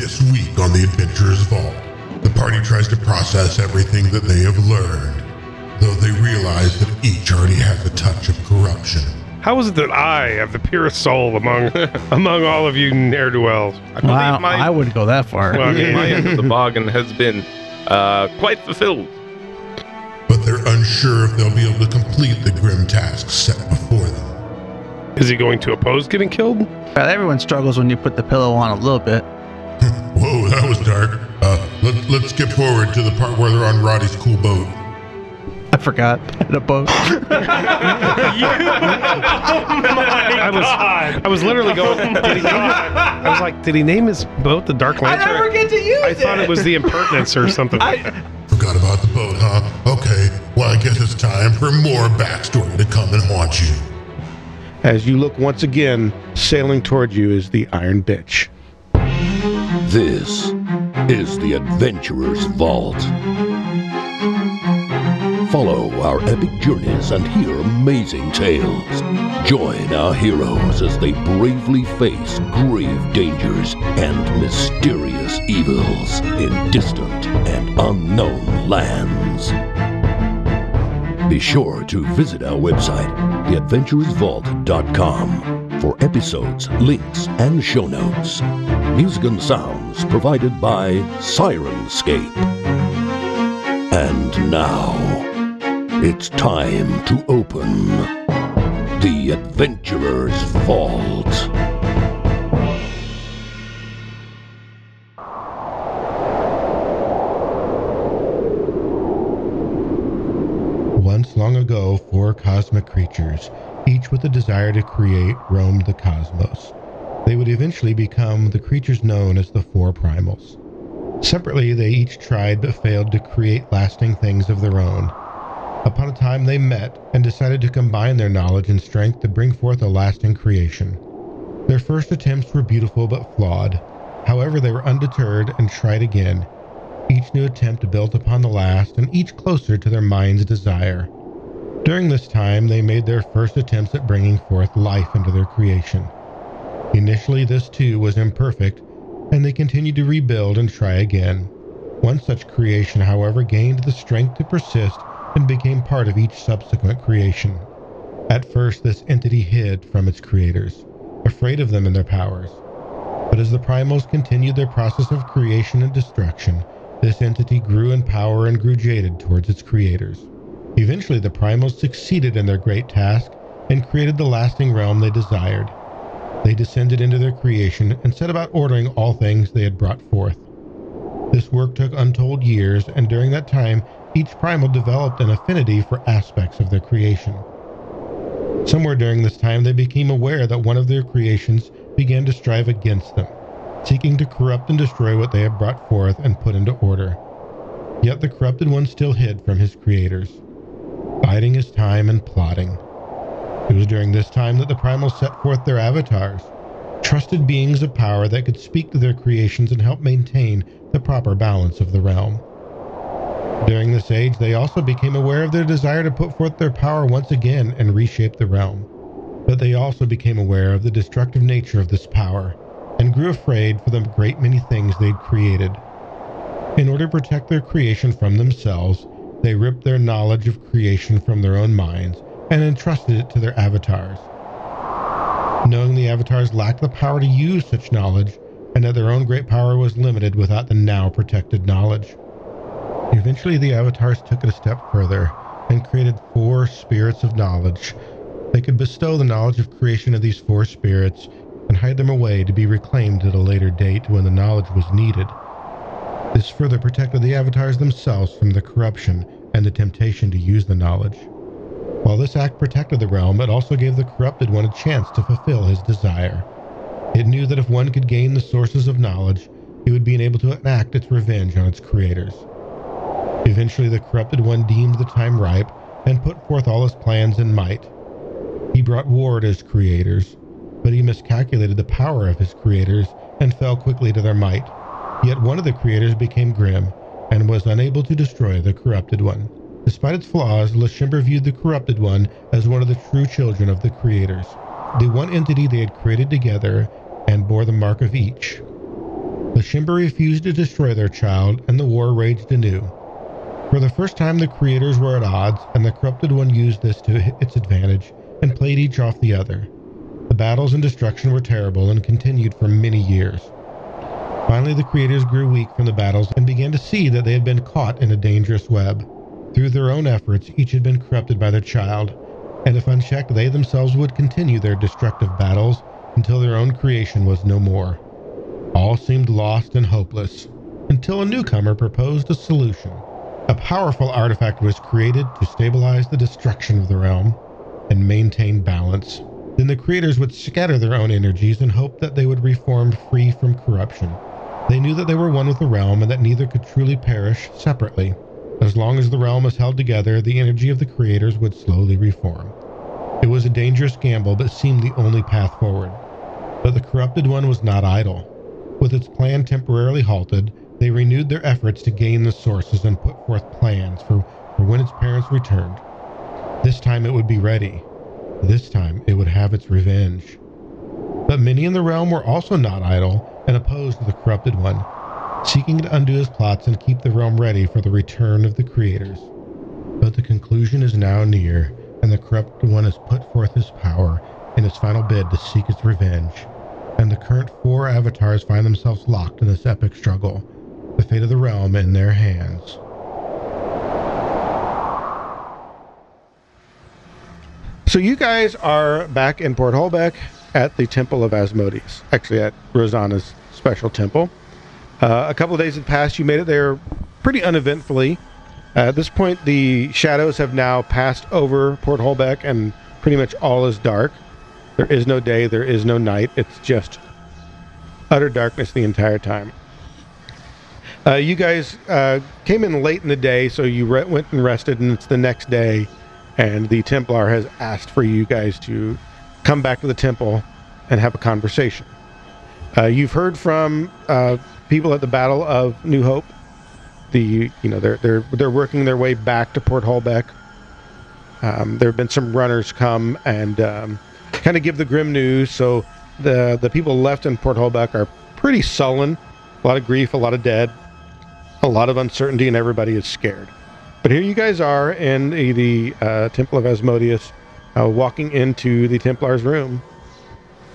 This week on the Adventurer's Vault, the party tries to process everything that they have learned, though they realize that each already has a touch of corruption. How is it that I have the purest soul among among all of you ne'er do wells? I believe Wow, my, I wouldn't go that far. Well, I my end of the bargain has been uh, quite fulfilled. But they're unsure if they'll be able to complete the grim tasks set before them. is he going to oppose getting killed? Well, everyone struggles when you put the pillow on a little bit. Whoa, that was dark. Uh, let, let's skip forward to the part where they're on Roddy's cool boat. I forgot. In a boat. I was I was literally going. Did he name it? I was like, did he name his boat the Dark Lantern? I never get to use I thought it was the Impertinence or something. I Forgot about the boat, huh? Okay, well, I guess it's time for more backstory to come and haunt you. As you look once again, sailing toward you is the Iron Bitch. This is the Adventurer's Vault. Follow our epic journeys and hear amazing tales. Join our heroes as they bravely face grave dangers and mysterious evils in distant and unknown lands. Be sure to visit our website, theadventurersvault.com, for episodes, links, and show notes. Music and sounds provided by Syrinscape. And now, it's time to open the Adventurer's Vault. Once long ago, four cosmic creatures, each with a desire to create, roamed the cosmos. They would eventually become the creatures known as the Four Primals. Separately, they each tried but failed to create lasting things of their own. Upon a time, they met and decided to combine their knowledge and strength to bring forth a lasting creation. Their first attempts were beautiful but flawed. However, they were undeterred and tried again, each new attempt built upon the last, and each closer to their mind's desire. During this time, they made their first attempts at bringing forth life into their creation. Initially, this too was imperfect, and they continued to rebuild and try again. One such creation, however, gained the strength to persist and became part of each subsequent creation. At first, this entity hid from its creators, afraid of them and their powers. But as the primals continued their process of creation and destruction, this entity grew in power and grew jaded towards its creators. Eventually, the primals succeeded in their great task and created the lasting realm they desired. They descended into their creation and set about ordering all things they had brought forth. This work took untold years, and during that time, each primal developed an affinity for aspects of their creation. Somewhere during this time, they became aware that one of their creations began to strive against them, seeking to corrupt and destroy what they had brought forth and put into order. Yet the corrupted one still hid from his creators, biding his time and plotting. It was during this time that the primals set forth their avatars, trusted beings of power that could speak to their creations and help maintain the proper balance of the realm. During this age, they also became aware of their desire to put forth their power once again and reshape the realm. But they also became aware of the destructive nature of this power and grew afraid for the great many things they'd created. In order to protect their creation from themselves, they ripped their knowledge of creation from their own minds and entrusted it to their avatars. Knowing the avatars lacked the power to use such knowledge, and that their own great power was limited without the now protected knowledge. Eventually, the avatars took it a step further and created four spirits of knowledge. They could bestow the knowledge of creation of these four spirits and hide them away to be reclaimed at a later date when the knowledge was needed. This further protected the avatars themselves from the corruption and the temptation to use the knowledge. While this act protected the realm, it also gave the corrupted one a chance to fulfill his desire. It knew that if one could gain the sources of knowledge, it would be able to enact its revenge on its creators. Eventually, the corrupted one deemed the time ripe and put forth all his plans and might. He brought war to his creators, but he miscalculated the power of his creators and fell quickly to their might. Yet one of the creators became grim and was unable to destroy the corrupted one. Despite its flaws, Lashembra viewed the corrupted one as one of the true children of the creators, the one entity they had created together and bore the mark of each. Shimba refused to destroy their child, and the war raged anew. For the first time, the creators were at odds, and the corrupted one used this to its advantage and played each off the other. The battles and destruction were terrible and continued for many years. Finally, the creators grew weak from the battles and began to see that they had been caught in a dangerous web. Through their own efforts, each had been corrupted by their child, and if unchecked, they themselves would continue their destructive battles until their own creation was no more. All seemed lost and hopeless until a newcomer proposed a solution. A powerful artifact was created to stabilize the destruction of the realm and maintain balance. Then the creators would scatter their own energies and hope that they would reform free from corruption. They knew that they were one with the realm and that neither could truly perish separately. As long as the realm was held together, the energy of the creators would slowly reform. It was a dangerous gamble, but seemed the only path forward. But the corrupted one was not idle. With its plan temporarily halted, they renewed their efforts to gain the sources and put forth plans for, for when its parents returned. This time it would be ready. This time it would have its revenge. But many in the realm were also not idle and opposed to the corrupted one, seeking to undo his plots and keep the realm ready for the return of the creators. But the conclusion is now near, and the corrupted one has put forth his power in his final bid to seek its revenge. And the current four avatars find themselves locked in this epic struggle, the fate of the realm in their hands. So you guys are back in Port Holbeck at the Temple of Asmodeus, actually at Rosanna's special temple. Uh, a couple of days had passed. You made it there pretty uneventfully. Uh, at this point, the shadows have now passed over Port Holbeck, and pretty much all is dark. There is no day, there is no night. It's just utter darkness the entire time. Uh, you guys uh, came in late in the day, so you re- went and rested, and it's the next day, and the Templar has asked for you guys to come back to the temple and have a conversation. Uh, you've heard from uh, people at the Battle of New Hope. The you know they're they're they're working their way back to Port Holbeck. Um, there have been some runners come and um, kind of give the grim news. So the the people left in Port Holbeck are pretty sullen. A lot of grief, a lot of dead, a lot of uncertainty, and everybody is scared. But here you guys are in the, the uh, Temple of Asmodeus, uh, walking into the Templar's room,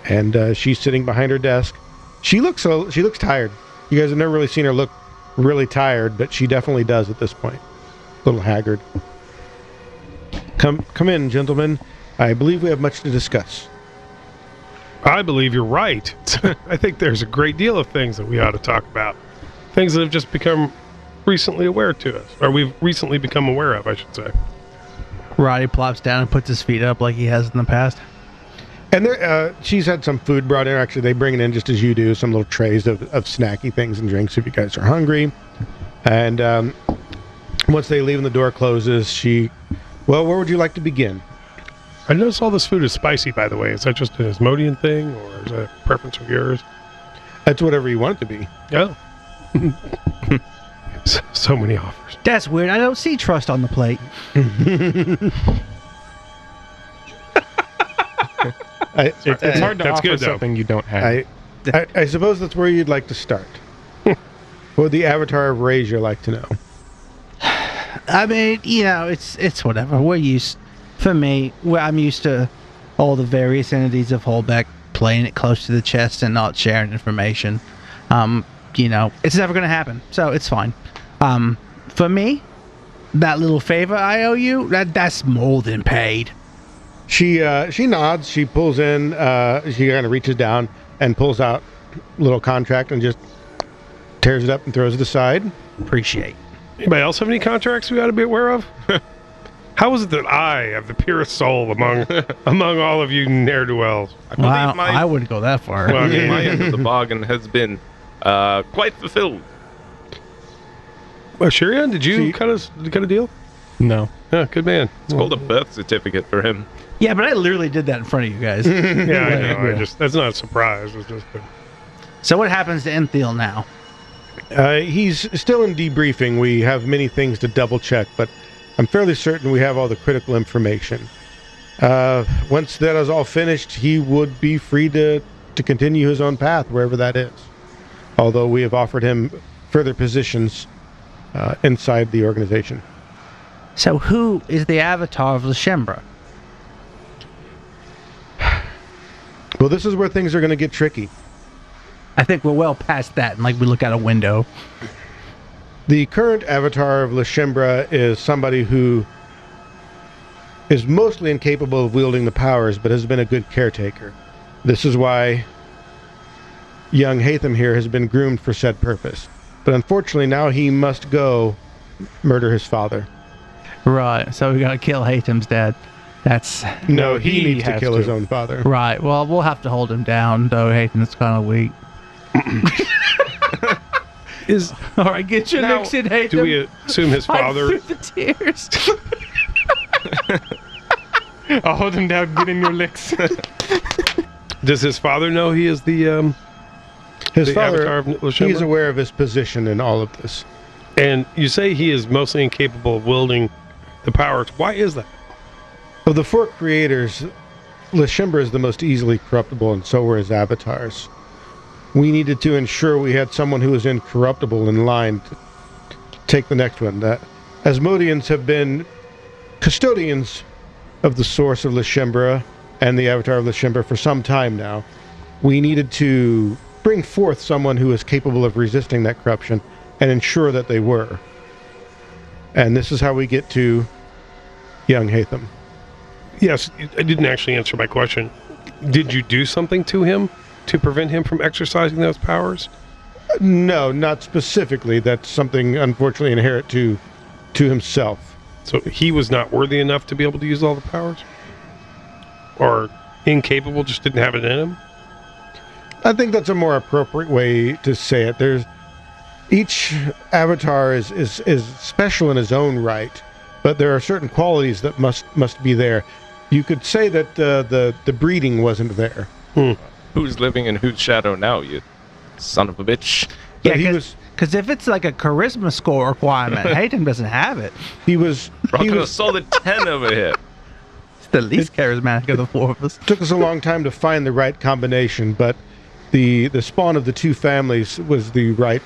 and uh, she's sitting behind her desk. She looks so she looks tired. You guys have never really seen her look really tired, but she definitely does at this point. A little haggard. Come come in, gentlemen. I believe we have much to discuss. I believe you're right. I think there's a great deal of things that we ought to talk about. Things that have just become recently aware to us, or we've recently become aware of, I should say. Roddy plops down and puts his feet up like he has in the past. And there, uh, she's had some food brought in. Actually, they bring it in just as you do, some little trays of, of snacky things and drinks if you guys are hungry. And um, once they leave and the door closes, she, well, where would you like to begin? I notice all this food is spicy, by the way. Is that just an Asmodian thing, or is that a preference of yours? That's whatever you want it to be. Oh. so, so many offers. That's weird. I don't see trust on the plate. I, It's, it's hard to That's offer good, though. something you don't have. I, I, I suppose that's where you'd like to start. what would the avatar of Razor like to know? I mean, you know, it's it's whatever. We're used, for me, well, I'm used to all the various entities of Holbeck playing it close to the chest and not sharing information. Um, you know, it's never gonna happen, so it's fine. Um, for me, that little favor I owe you, that that's more than paid. She uh, she nods. She pulls in. Uh, she kind of reaches down and pulls out little contract and just tears it up and throws it aside. Appreciate. Anybody else have any contracts we ought to be aware of? How is it that I have the purest soul among among all of you ne'er do wells? I Well, I, my, I wouldn't go that far. Well, I mean, my end of the bargain has been uh, quite fulfilled. Well, Shirian, did you See- cut us cut a deal? No. Yeah, good man. It's called a birth certificate for him. Yeah, but I literally did that in front of you guys. Yeah, I know. I just that's not a surprise. It's just so what happens to Enthiel now? Uh, he's still in debriefing. We have many things to double check, but I'm fairly certain we have all the critical information. Uh, once that is all finished, he would be free to to continue his own path wherever that is. although we have offered him further positions uh, inside the organization. So who is the avatar of Lashembra? Well, this is where things are going to get tricky. I think we're well past that, and like we look out a window. The current avatar of Lashembra is somebody who is mostly incapable of wielding the powers, but has been a good caretaker. This is why young Hatham here has been groomed for said purpose. But unfortunately, now he must go murder his father. Right. So we gotta kill Hatem's dad. That's No, he, he needs to has kill his own father. right. Well, we'll have to hold him down, though. Hatem's kind of weak. Is All right, get your Now, licks in, Hatem. do we assume his Fight father? through the tears. I'll hold him down, get in your licks. Does his father know he is the um? His The father, of he's aware of his position in all of this. And you say he is mostly incapable of wielding the powers. Why is that? Of the four creators, Lashembra is the most easily corruptible, and so were his avatars. We needed to ensure we had someone who was incorruptible in line to take the next one. That Asmodians have been custodians of the source of Lashembra and the avatar of Lashembra for some time now. We needed to bring forth someone who is capable of resisting that corruption and ensure that they were. And this is how we get to young Hatham. Yes, I didn't actually answer my question. Did you do something to him to prevent him from exercising those powers? No, not specifically. That's something unfortunately inherent to to himself. So he was not worthy enough to be able to use all the powers? Or incapable, just didn't have it in him? I think that's a more appropriate way to say it. There's each avatar is is is special in his own right, but there are certain qualities that must must be there. You could say that uh, the the breeding wasn't there. Who's living in whose shadow now, you son of a bitch? But yeah, he cause, was 'cause if it's like a charisma score requirement, Hatem doesn't have it. he was he Rocking a was solid 10 over here. He's the least charismatic of the four of us. took us a long time to find the right combination, but the the spawn of the two families was the right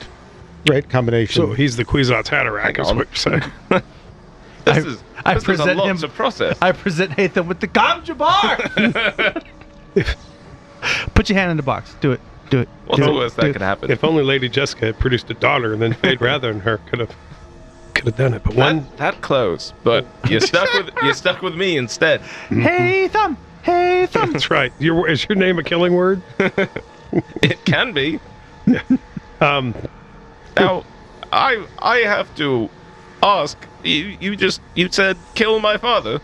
right combination. So he's the Kwisatz Haderach, Hang is what you're saying. This I- is, I this a present lot him- to process. I present Hatem with the Gom Jabbar. Put your hand in the box. Do it. Do it. What's do the worst that could happen? if only Lady Jessica had produced a daughter and then Fade rather than her could have could have done it. But one that, that close, but you're stuck with you're stuck with me instead. Hatem. Hatem. that's right. Your is your name a killing word? It can be. Um Now, I I have to ask. You you just you said kill my father.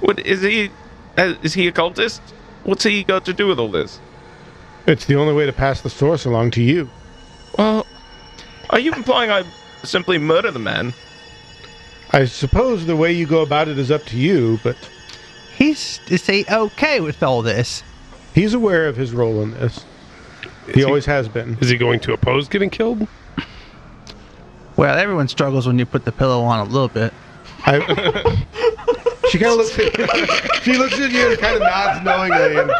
What is he? uh, Is he a cultist? What's he got to do with all this? it's the only way to pass the source along to you. Well, are you implying I simply murder the man? I suppose the way you go about it is up to you, but He's is he okay with all this? he's aware of his role in this. He he- always has been. is he going to oppose getting killed? Well, everyone struggles when you put the pillow on a little bit. I, she kind of looks at she looks at you and kind of nods knowingly. And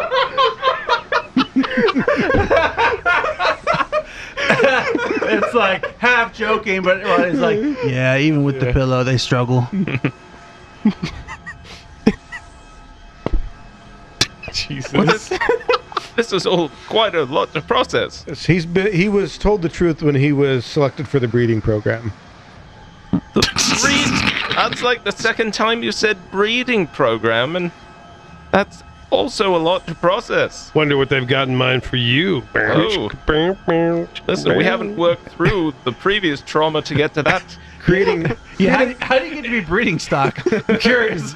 it's like half joking, but it's like, yeah, even with the pillow, they struggle. Jesus. This is all quite a lot to process. he's been he was told the truth when he was selected for the breeding program. Breed. That's like the second time you said breeding program, and that's also a lot to process. Wonder what they've got in mind for you. Oh. Listen, we haven't worked through the previous trauma to get to that. Creating Yeah, how, how do you get to be breeding stock? I'm curious.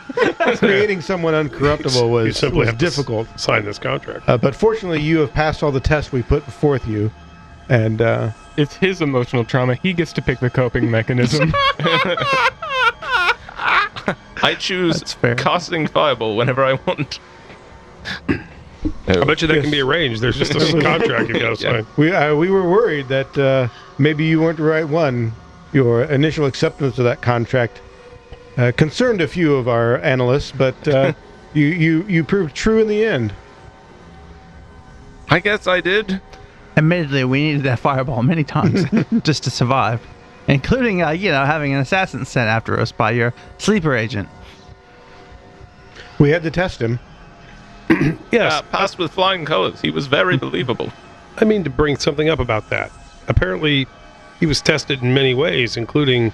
creating someone uncorruptible You was, simply was have to difficult. sign this contract. Uh, but fortunately, you have passed all the tests we put forth you, and uh, it's his emotional trauma. He gets to pick the coping mechanism. I choose That's fair. casting fireball whenever I want. I bet you that Yes. can be arranged. There's just a contract you got to Yeah. sign. we uh, we were worried that uh, maybe you weren't the right one. Your initial acceptance of that contract uh, concerned a few of our analysts, but uh, you you you proved true in the end. I guess I did. admittedly, we needed that fireball many times just to survive, including, uh, you know, having an assassin sent after us by your sleeper agent. We had to test him. Yes, Uh, passed with flying colors. He was very believable. I mean to bring something up about that. Apparently, he was tested in many ways, including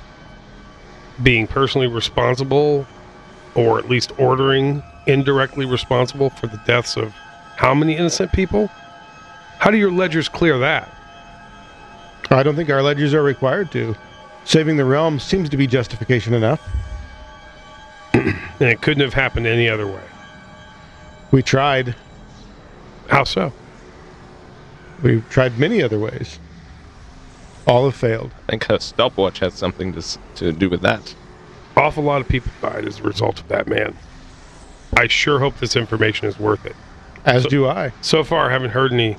being personally responsible, or at least ordering indirectly responsible for the deaths of how many innocent people? How do your ledgers clear that? I don't think our ledgers are required to. Saving the realm seems to be justification enough. And it couldn't have happened any other way. We tried. How so? We've tried many other ways. All have failed. I think her stopwatch has something to, to do with that. Awful lot of people died as a result of that man. I sure hope this information is worth it. As So- do I. So far, I haven't heard any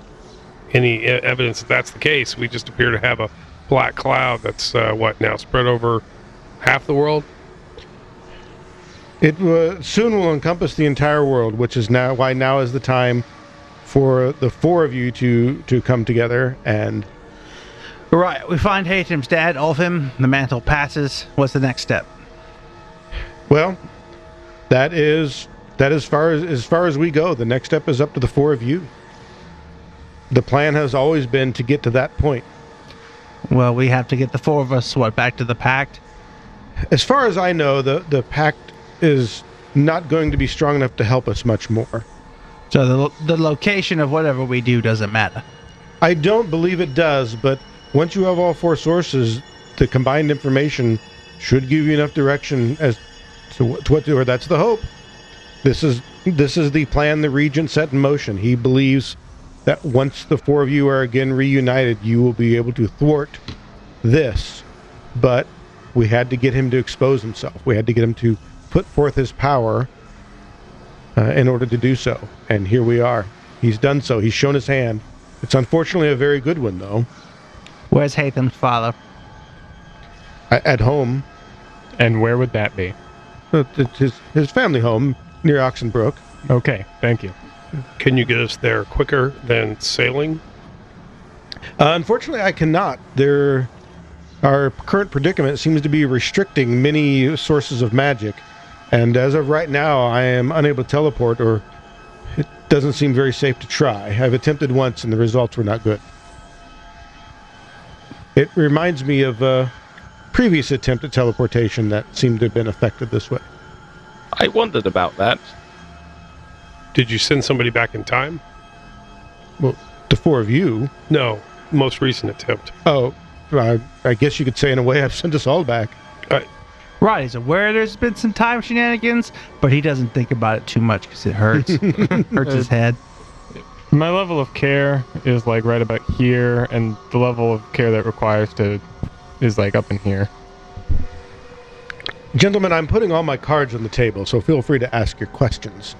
any evidence that that's the case. We just appear to have a black cloud that's uh, what now spread over half the world. It uh, soon will encompass the entire world, which is now why now is the time for the four of you to to come together and Right, we find Hatem's dad, Ulfim, the mantle passes. What's the next step? well, that is that as far as as far as we go. The next step is up to the four of you. The plan has always been to get to that point. Well, we have to get the four of us, what, back to the pact? As far as I know, the the pact is not going to be strong enough to help us much more. So the, the location of whatever we do doesn't matter. I don't believe it does, but once you have all four sources, the combined information should give you enough direction as to, wh- to what to do. Or that's the hope. This is this is the plan the regent set in motion. He believes that once the four of you are again reunited, you will be able to thwart this. But we had to get him to expose himself. We had to get him to put forth his power uh, in order to do so. And here we are. He's done so. He's shown his hand. It's unfortunately a very good one, though. Where's Hatem's father? At home, And where would that be? uh, his his family home near Oxenbrook. Okay, thank you. Can you get us there quicker than sailing? Uh, unfortunately, I cannot. There, our current predicament seems to be restricting many sources of magic, and as of right now, I am unable to teleport, or it doesn't seem very safe to try. I've attempted once, and the results were not good. It reminds me of a previous attempt at teleportation that seemed to have been affected this way. I wondered about that. Did you send somebody back in time? Well, the four of you. No, most recent attempt. Oh, I, I guess you could say in a way I've sent us all back. Right, he's aware there's been some time shenanigans, but he doesn't think about it too much because it hurts. hurts his head. My level of care is like right about here, and the level of care that requires to is like up in here. Gentlemen, I'm putting all my cards on the table, so feel free to ask your questions.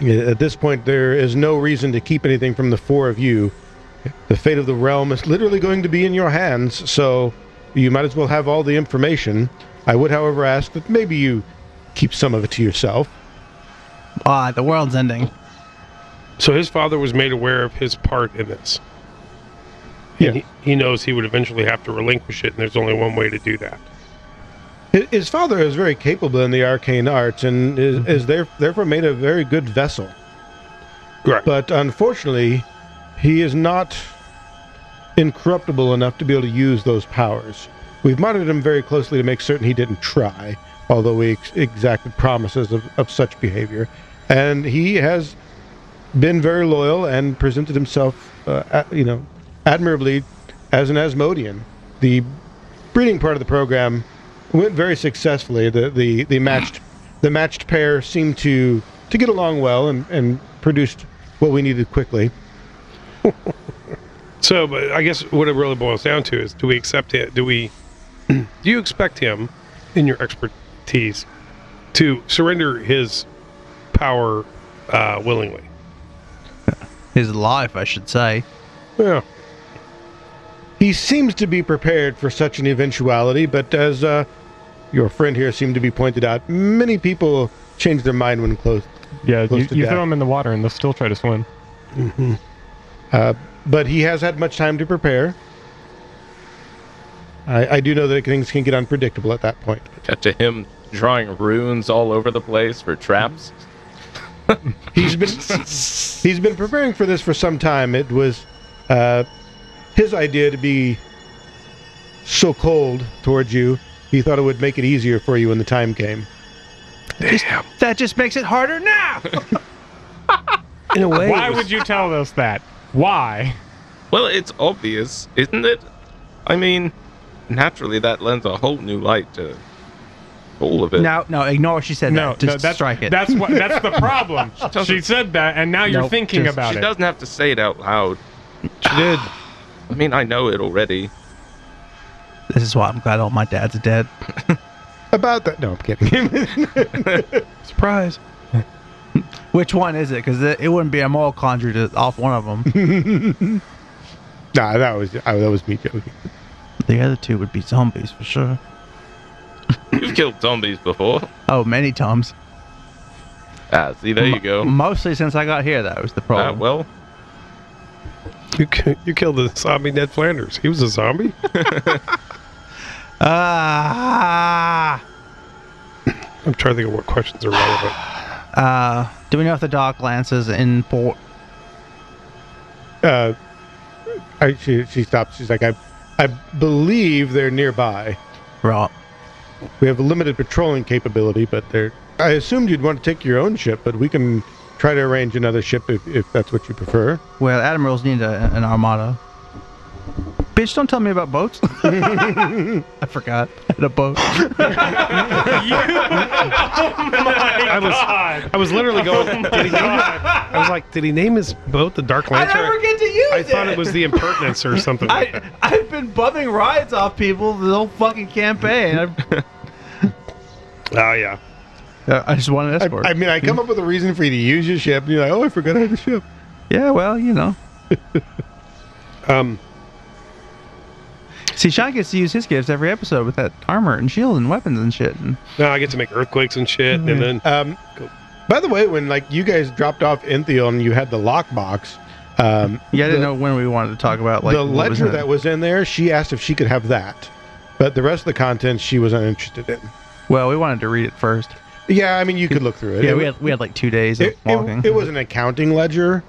At this point, there is no reason to keep anything from the four of you. The fate of the realm is literally going to be in your hands, so you might as well have all the information. I would, however, ask that maybe you keep some of it to yourself. Ah, the world's ending. So his father was made aware of his part in this. And Yeah. he, he knows he would eventually have to relinquish it, and there's only one way to do that. His father is very capable in the arcane arts and is, mm-hmm. is there, therefore made a very good vessel. Right. But unfortunately, he is not incorruptible enough to be able to use those powers. We've monitored him very closely to make certain he didn't try, although we ex- exacted promises of, of such behavior. And he has been very loyal and presented himself, uh, a- you know, admirably as an Asmodean. The breeding part of the program went very successfully. The the, the matched the matched pair seemed to to get along well and, and produced what we needed quickly. So, but I guess what it really boils down to is: do we accept it? Do we? do you expect him, in your expertise, to surrender his power uh, willingly? His life, I should say. Yeah. He seems to be prepared for such an eventuality, but as uh, your friend here seemed to be pointed out, many people change their mind when close. Yeah, Close you, to you death. throw them in the water and they'll still try to swim. Uh, but he has had much time to prepare. I, I do know that things can get unpredictable at that point. Cut to him drawing runes all over the place for traps. He's been he's been preparing for this for some time. It was uh, his idea to be so cold towards you. He thought it would make it easier for you when the time came. Damn. That just makes it harder now. In a way, Why was- would you tell us that? Why? Well, it's obvious, isn't it? I mean, naturally that lends a whole new light to all of it. no, no, ignore what she said. No, that. Just no, that's strike it. That's what. That's the problem. doesn't- she said that, and now you're Nope, thinking just- about she it. She doesn't have to say it out loud. She did. I mean, I know it already. this is why I'm glad all my dads are dead. About that, no, I'm kidding. Surprise. Which one is it? Because it, it wouldn't be a moral conjure to off one of them. nah, that was that was me joking. the other two would be zombies for sure. You've killed zombies before. Oh, many times. Ah, see, there you go. Mostly since I got here, that was the problem. Ah, problem. well, You ki- you killed the zombie Ned Flanders. He was a zombie. Ah. I'm trying to think of what questions are relevant. Uh, do we know if the Dark Lance is in port? Uh, I, she she stops. She's like, I I believe they're nearby. Right. We have a limited patrolling capability, but they're. I assumed you'd want to take your own ship, but we can try to arrange another ship if, if that's what you prefer. Well, admirals need a, an armada. Bitch, don't tell me about boats. I forgot. I had a boat. I was I was literally going. Did he name it? I was like, did he name his boat the Dark I Lancer? never get to use it. I thought it was the Impertinence or something. like I, that. I've been bumming rides off people the whole fucking campaign. I've- Oh yeah. Uh, I just want an I, escort. I mean, I come up with a reason for you to use your ship, and you're like, oh, I forgot I had a ship. yeah, well, you know. Um. See, Sean gets to use his gifts every episode with that armor and shield and weapons and shit. And Now I get to make earthquakes and shit, and then Um, by the way, when like you guys dropped off Inthiel and you had the lockbox, um, yeah, I didn't the, know when we wanted to talk about like the what was ledger that was in there. She asked if she could have that, but the rest of the contents she was uninterested in. Well, we wanted to read it first. Yeah, I mean, you could look through it. Yeah, It we had we had like two days of it, walking. it, it was an accounting ledger.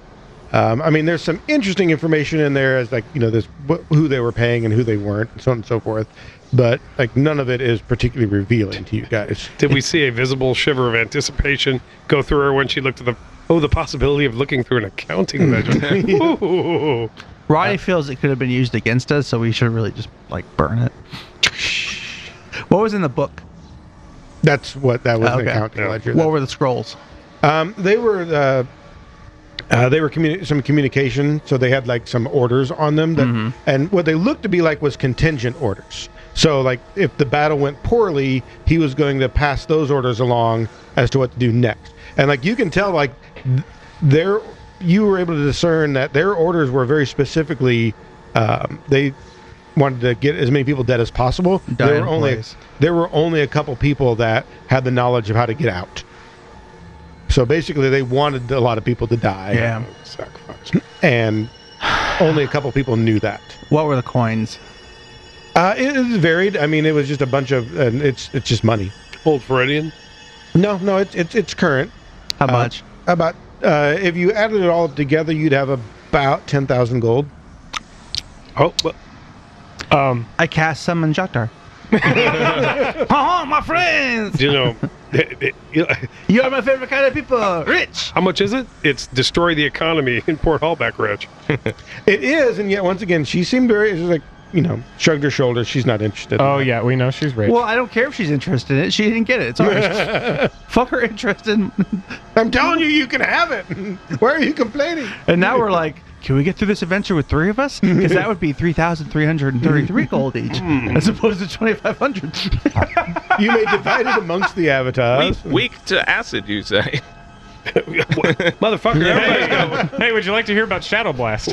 Um, I mean, there's some interesting information in there as like you know, this wh- who they were paying and who they weren't, and so on and so forth. But like none of it is particularly revealing to you guys. did we see a visible shiver of anticipation go through her when she looked at the oh the possibility of looking through an accounting ledger? Ooh. Roddy feels it could have been used against us, so we should really just like burn it. what was in the book? That's what that was an Okay. accounting Yeah. ledger. What were the scrolls? Um, they were uh, uh, they were communi- some communication, so they had like some orders on them, that, and what they looked to be like was contingent orders. So like if the battle went poorly, he was going to pass those orders along as to what to do next. And like you can tell, like th- their you were able to discern that their orders were very specifically um, they wanted to get as many people dead as possible. There were only place. there were only a couple people that had the knowledge of how to get out. So basically, they wanted a lot of people to die. Yeah. Sacrifice. And only a couple people knew that. What were the coins? Uh, it, it varied. I mean, it was just a bunch of. Uh, it's it's just money. Old Floridian. No, no, it's it's it's current. How Uh, much? About uh, if you added it all together, you'd have about ten thousand gold. Oh, well, Um, I cast summon Jatar. oh, my friends! you know, it- it- you know, You are my favorite kind of people. Rich. how much is it? It's destroy the economy in Port Holbeck Rich. It is, and yet once again, she seemed very it's just like you know shrugged her shoulders. She's not interested. oh that. yeah, we know she's rich. Well, I don't care if she's interested in it. She didn't get it. It's ours. Fuck her interest in. I'm telling you, you can have it. Why are you complaining? And now we're like, can we get through this adventure with three of us? Because that would be 3,333 gold each, hmm. as opposed to 2,500. You may divide it amongst the avatars. weak, weak to acid, you say? Motherfucker, everybody's got hey, would you like to hear about Shadow Blast?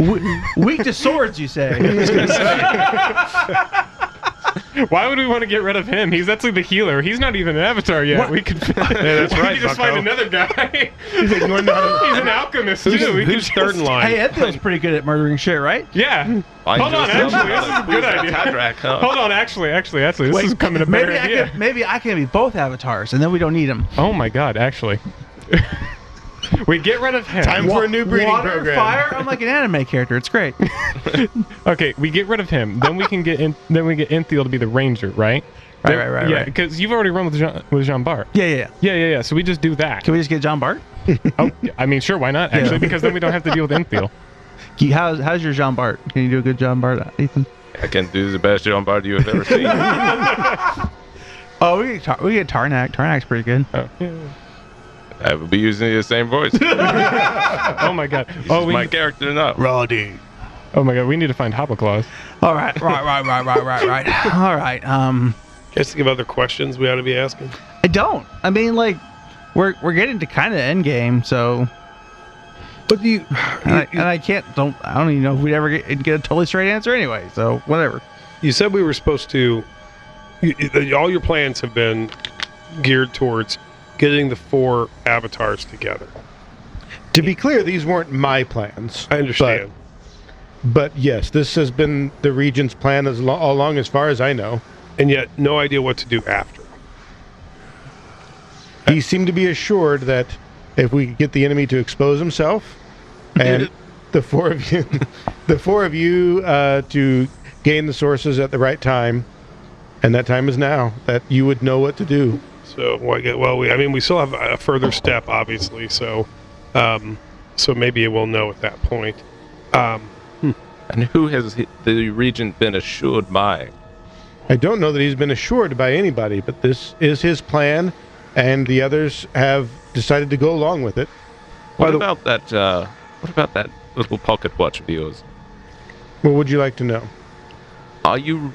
Weak to swords, you say? Why would we want to get rid of him? He's actually the healer. He's not even an avatar yet. We could. yeah, that's right, We could just bucko. find another guy. He's like, "We're He's an alchemist Who's, too. We could who's third in line? Hey, Ethel's pretty good at murdering shit, right? Yeah. Find Hold on, yourself actually, this is a good idea. Tadrak, huh? Hold on, actually, actually, actually, this Wait, is coming a better maybe I idea. can maybe I can be both avatars, and then we don't need them. Oh my god, actually. We get rid of him. Time for a new breeding Water, program. fire. I'm like an anime character. It's great. Okay, we get rid of him. Then we can get in. Then we get Inthiel to be the ranger, right? Right, Then- right, right, Yeah, right. because you've already run with Jean, with Jean Bart. Yeah, yeah, yeah. Yeah, yeah, yeah. So we just do that. Can we just get John Bart? Oh, I mean, sure, why not? Actually, because then we don't have to deal with Inthiel. How's how's your Jean Bart? Can you do a good John Bart, uh, Ethan? I can do the best Jean Bart you've ever seen. Oh, we get Tar- we get Tarnak. Tarnak's pretty good. Oh, yeah. I will be using the same voice. oh my god. Oh, we. my character now. Roddy. Oh my god. We need to find Hopper Claus. All right, right, right, right, right, right, right. All right. Um, Just think of other questions we ought to be asking. I don't. I mean, like, we're we're getting to kind of end game, so But you, and I, and I can't don't I don't even know if we'd ever get, get a totally straight answer anyway. So whatever. you said we were supposed to. You, you- all your plans have been geared towards getting the four avatars together. To be clear, these weren't my plans. I understand. But yes, this has been the Regent's plan as lo- along, as far as I know. and yet, no idea what to do after. He seemed to be assured that if we could get the enemy to expose himself, and the four of you, the four of you, uh, to gain the sources at the right time, and that time is now, that you would know what to do. So, well, I- well, we, I mean, we still have a further step, obviously. So, um, so maybe we'll know at that point. Um, And who has the regent been assured by? I don't know that he's been assured by anybody, but this is his plan, and the others have decided to go along with it. What the- about that? Uh, what about that little pocket watch of yours? What would you like to know? Are you?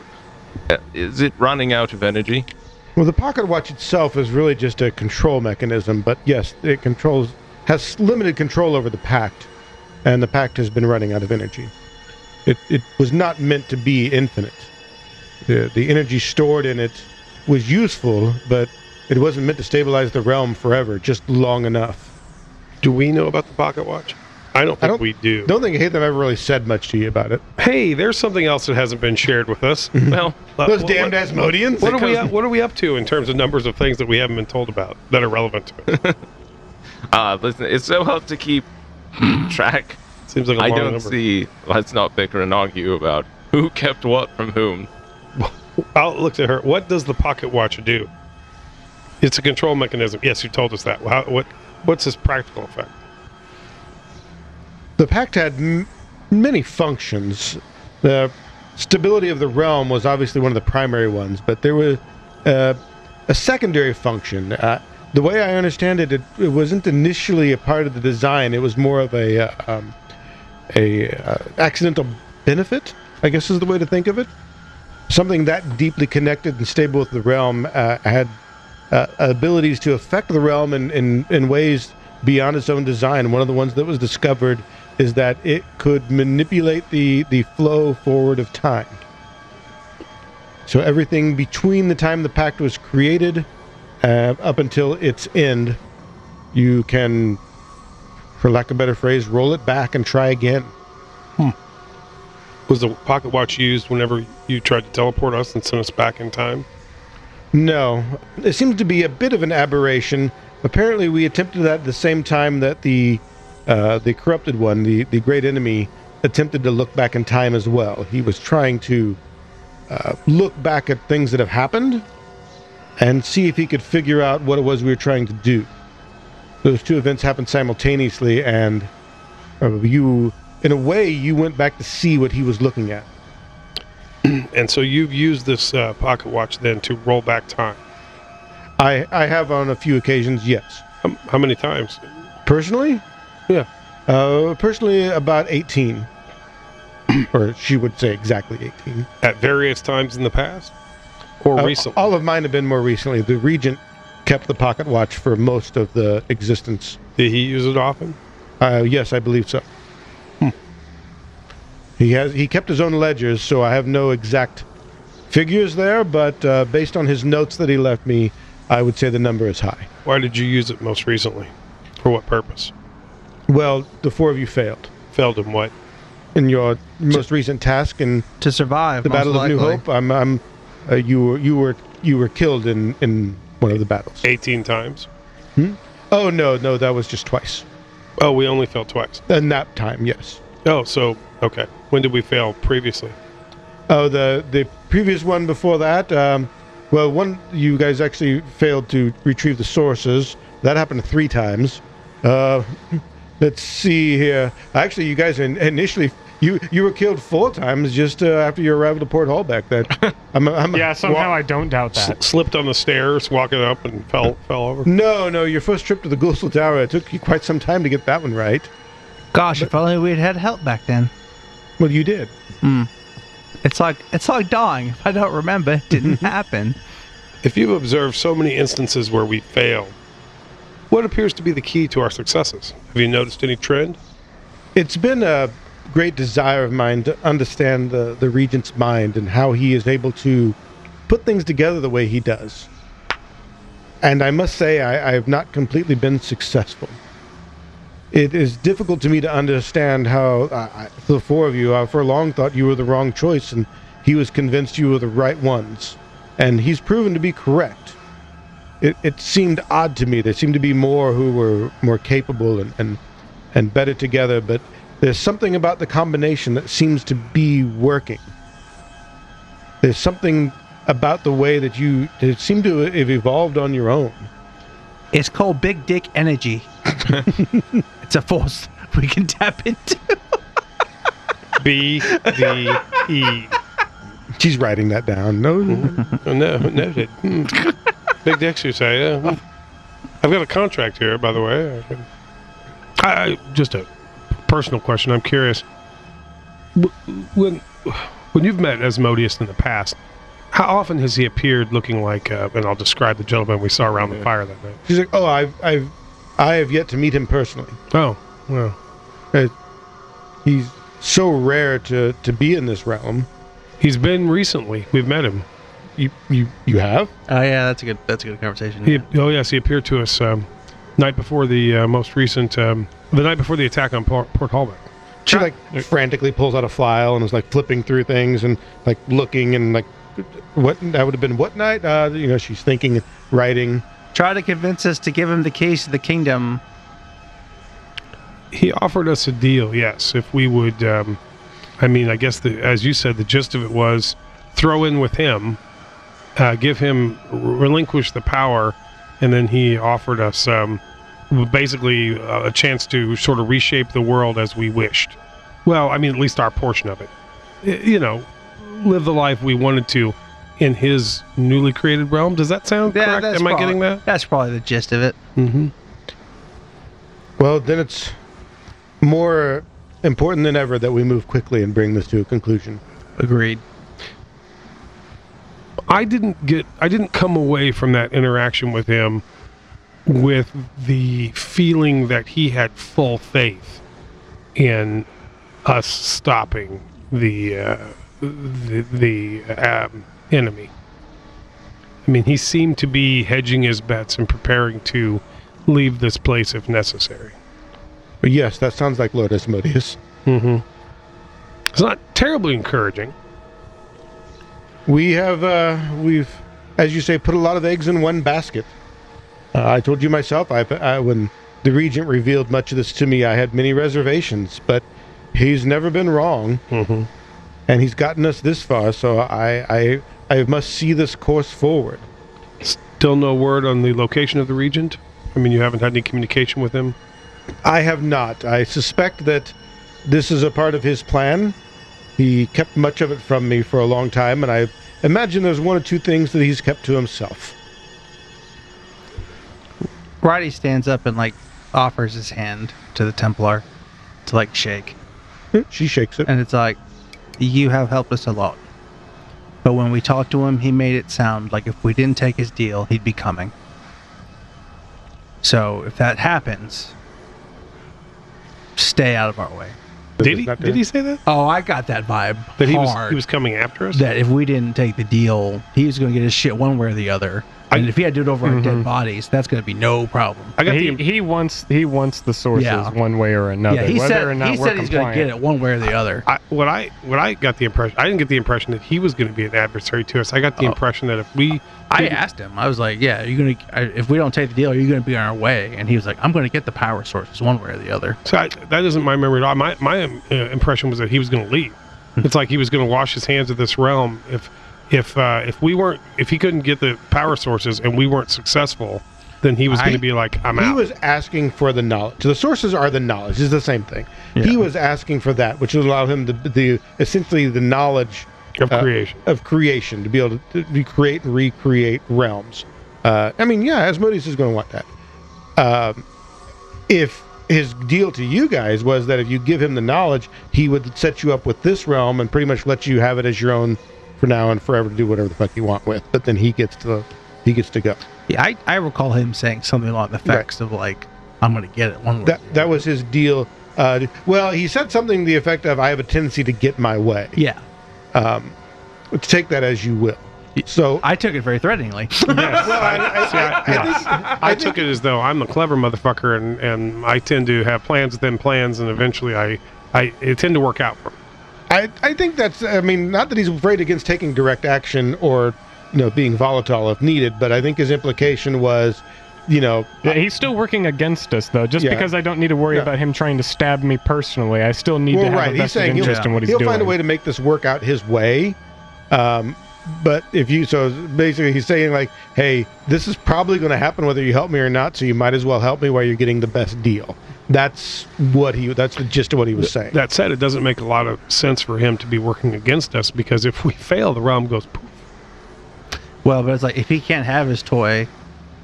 Uh, is it running out of energy? Well, the pocket watch itself is really just a control mechanism, but yes, it controls has limited control over the pact, and the pact has been running out of energy. It it was not meant to be infinite. The the energy stored in it was useful, but it wasn't meant to stabilize the realm forever, just long enough. do we know about the pocket watch? I don't think don't- we do. Don't think Hatham ever really said much to you about it. Hey, there's something else that hasn't been shared with us. Well, Uh, Those what- damned what- Asmodeans. What are we up, What are we up to in terms of numbers of things that we haven't been told about that are relevant to it? uh, listen, it's so hard to keep track. Seems like a I long don't number. see. Let's not bicker and argue about who kept what from whom. I'll look at her. What does the pocket watch do? It's a control mechanism. Yes, you told us that. How, what What's its practical effect? The pact had m- many functions. The stability of the realm was obviously one of the primary ones, but there was uh, a secondary function. Uh, the way I understand it, it, it wasn't initially a part of the design. It was more of a uh, um, a uh, accidental benefit, I guess is the way to think of it. Something that deeply connected and stable with the realm uh, had uh, abilities to affect the realm in, in, in ways beyond its own design. One of the ones that was discovered is that it could manipulate the, the flow forward of time. So everything between the time the pact was created uh, up until its end, you can, for lack of a better phrase, roll it back and try again. Was the pocket watch used whenever you tried to teleport us and send us back in time? No, it seems to be a bit of an aberration. Apparently, we attempted that at the same time that the uh, the corrupted one, the the great enemy, attempted to look back in time as well. He was trying to uh, look back at things that have happened and see if he could figure out what it was we were trying to do. Those two events happened simultaneously, and uh, you, in a way, you went back to see what he was looking at. And so you've used this uh, pocket watch then to roll back time. I I have on a few occasions, yes. How, how many times? Personally? Yeah. Uh, personally, about 18. or she would say exactly 18. At various times in the past? Or Uh, recently? all of mine have been more recently. The Regent kept the pocket watch for most of the existence. Did he use it often? Uh, yes, I believe so. He has he kept his own ledgers, so I have no exact figures there, but uh, based on his notes that he left me, I would say the number is high. Why did you use it most recently? For what purpose? Well, the four of you failed Failed in what? in your most recent task in To survive. the most Battle of New. Hope. I'm, I'm, uh, you were, you were, you were killed in in one of the battles. 18 times. Oh no, no, that was just twice. Oh, we only failed twice. And that time, yes. Oh, so okay. When did we fail previously? Oh, the the previous one before that. Um, well, one you guys actually failed to retrieve the sources. That happened three times. Uh, let's see here. Actually, you guys initially you you were killed four times just uh, after your arrival to Port Holbeck. That I'm, I'm Yeah, somehow I don't doubt S- that. slipped on the stairs, walking up, and fell fell over. No, no, your first trip to the Ghostal Tower. It took you quite some time to get that one right. Gosh, if only we'd had help back then. Well, you did. It's like it's like dying. If I don't remember, it didn't happen. If you've observed so many instances where we fail, what appears to be the key to our successes? Have you noticed any trend? It's been a great desire of mine to understand the, the regent's mind and how he is able to put things together the way he does. And I must say, I, I have not completely been successful. It is difficult to me to understand how uh, the four of you, I for long thought you were the wrong choice, and he was convinced you were the right ones. And he's proven to be correct. It, it seemed odd to me. There seemed to be more who were more capable and, and, and better together, but there's something about the combination that seems to be working. There's something about the way that you it seem to have evolved on your own. It's called big dick energy. it's a force we can tap into. B D E. She's writing that down. No, no, no, noted. Big dicks, you say? Yeah. I've got a contract here, by the way. I, I, just a personal question. I'm curious. When when you've met Asmodeus in the past, how often has he appeared looking like? Uh, and I'll describe the gentleman we saw around the fire that night. she's like, oh, I've, I've, I have yet to meet him personally. Oh, well, Uh, he's so rare to to be in this realm. he's been recently. We've met him. You, you, you have? Oh yeah, that's a good that's a good conversation. He, oh yes, he appeared to us um, night before the uh, most recent, um, the night before the attack on Port, Port Holbeck. She like frantically pulls out a file and is like flipping through things and like looking and like what that would have been what night? Uh, you know, she's thinking, writing. Try to convince us to give him the keys to the kingdom. He offered us a deal, yes, if we would. Um, I mean, I guess the, as you said, the gist of it was throw in with him, uh, give him relinquish the power, and then he offered us um, basically uh, a chance to sort of reshape the world as we wished. Well, I mean, at least our portion of it. You know, live the life we wanted to in his newly created realm. Does that sound correct? that's Am I getting that? That's probably the gist of it. Mm-hmm. Well, then it's more important than ever that we move quickly and bring this to a conclusion. Agreed. I didn't get I didn't come away from that interaction with him with the feeling that he had full faith in us stopping the uh, the, the um, enemy. I mean, he seemed to be hedging his bets and preparing to leave this place if necessary. But yes, that sounds like Lord Asmodeus. Mm-hmm. It's not terribly encouraging. We have, uh, we've, as you say, put a lot of eggs in one basket. Uh, I told you myself, I, I, when the regent revealed much of this to me, I had many reservations, but he's never been wrong, Mm-hmm. and he's gotten us this far. So I, I, I must see this course forward. Still no word on the location of the regent. I mean, you haven't had any communication with him. I have not. I suspect that this is a part of his plan. He kept much of it from me for a long time, and I imagine there's one or two things that he's kept to himself. Roddy stands up and like offers his hand to the Templar to like shake. She shakes it. And it's like, you have helped us a lot. But when we talked to him, he made it sound like if we didn't take his deal, he'd be coming. So if that happens, stay out of our way. Did he? Did there. he say that? Oh, I got that vibe. That he was he was coming after us? that if we didn't take the deal, he was going to get his shit one way or the other. I- And if he had to do it over our Mhm. dead bodies, that's going to be no problem. I got he, the he wants he wants the sources Yeah. one way or another. yeah, he whether said or not he we're said he's going to get it one way or the other. I, what I what I got the impression I didn't get the impression that he was going to be an adversary to us. I got the Oh. impression that if we I asked him. I was like, "Yeah, you're going to if we don't take the deal, are you going to be on our way?" And he was like, "I'm going to get the power sources one way or the other." So I, that isn't my memory at all. My my uh, impression was that he was going to leave. It's like he was going to wash his hands of this realm if if uh, if we weren't if he couldn't get the power sources and we weren't successful, then he was going I- to be like, I'm he out. He was asking for the knowledge. The sources are the knowledge. It's the same thing. He was asking for that, which would allow him to the essentially the knowledge of uh, creation. of creation to be able to, to recreate and recreate realms. Uh, I mean, yeah, Asmodeus is going to want that. Um, if his deal to you guys was that if you give him the knowledge, he would set you up with this realm and pretty much let you have it as your own for now and forever to do whatever the fuck you want with. But then he gets to he gets to go. Yeah, I, I recall him saying something along the effects of like, "I'm going to get it one way." That that was his deal. Uh, well, he said something to the effect of, "I have a tendency to get my way." yeah, Um, take that as you will. So I took it very threateningly. well, I, I, See, I- I, I I took it as though I'm a clever motherfucker, and, and I tend to have plans within plans, and eventually I I it tend to work out for me. I, I think that's I mean not that he's afraid against taking direct action or you know being volatile if needed, but I think his implication was, you know, Yeah, he's still working against us though. Just Yeah. because I don't need to worry Yeah. about him trying to stab me personally, I still need well, to have right. a He's vested saying interest in what he's he'll doing. find a way to make this work out his way. Um, but if you so basically he's saying like, hey, this is probably going to happen whether you help me or not, so you might as well help me while you're getting the best deal. That's what he. That's the gist of what he was saying. That said, it doesn't make a lot of sense for him to be working against us because if we fail, the realm goes poof. well, but it's like if he can't have his toy,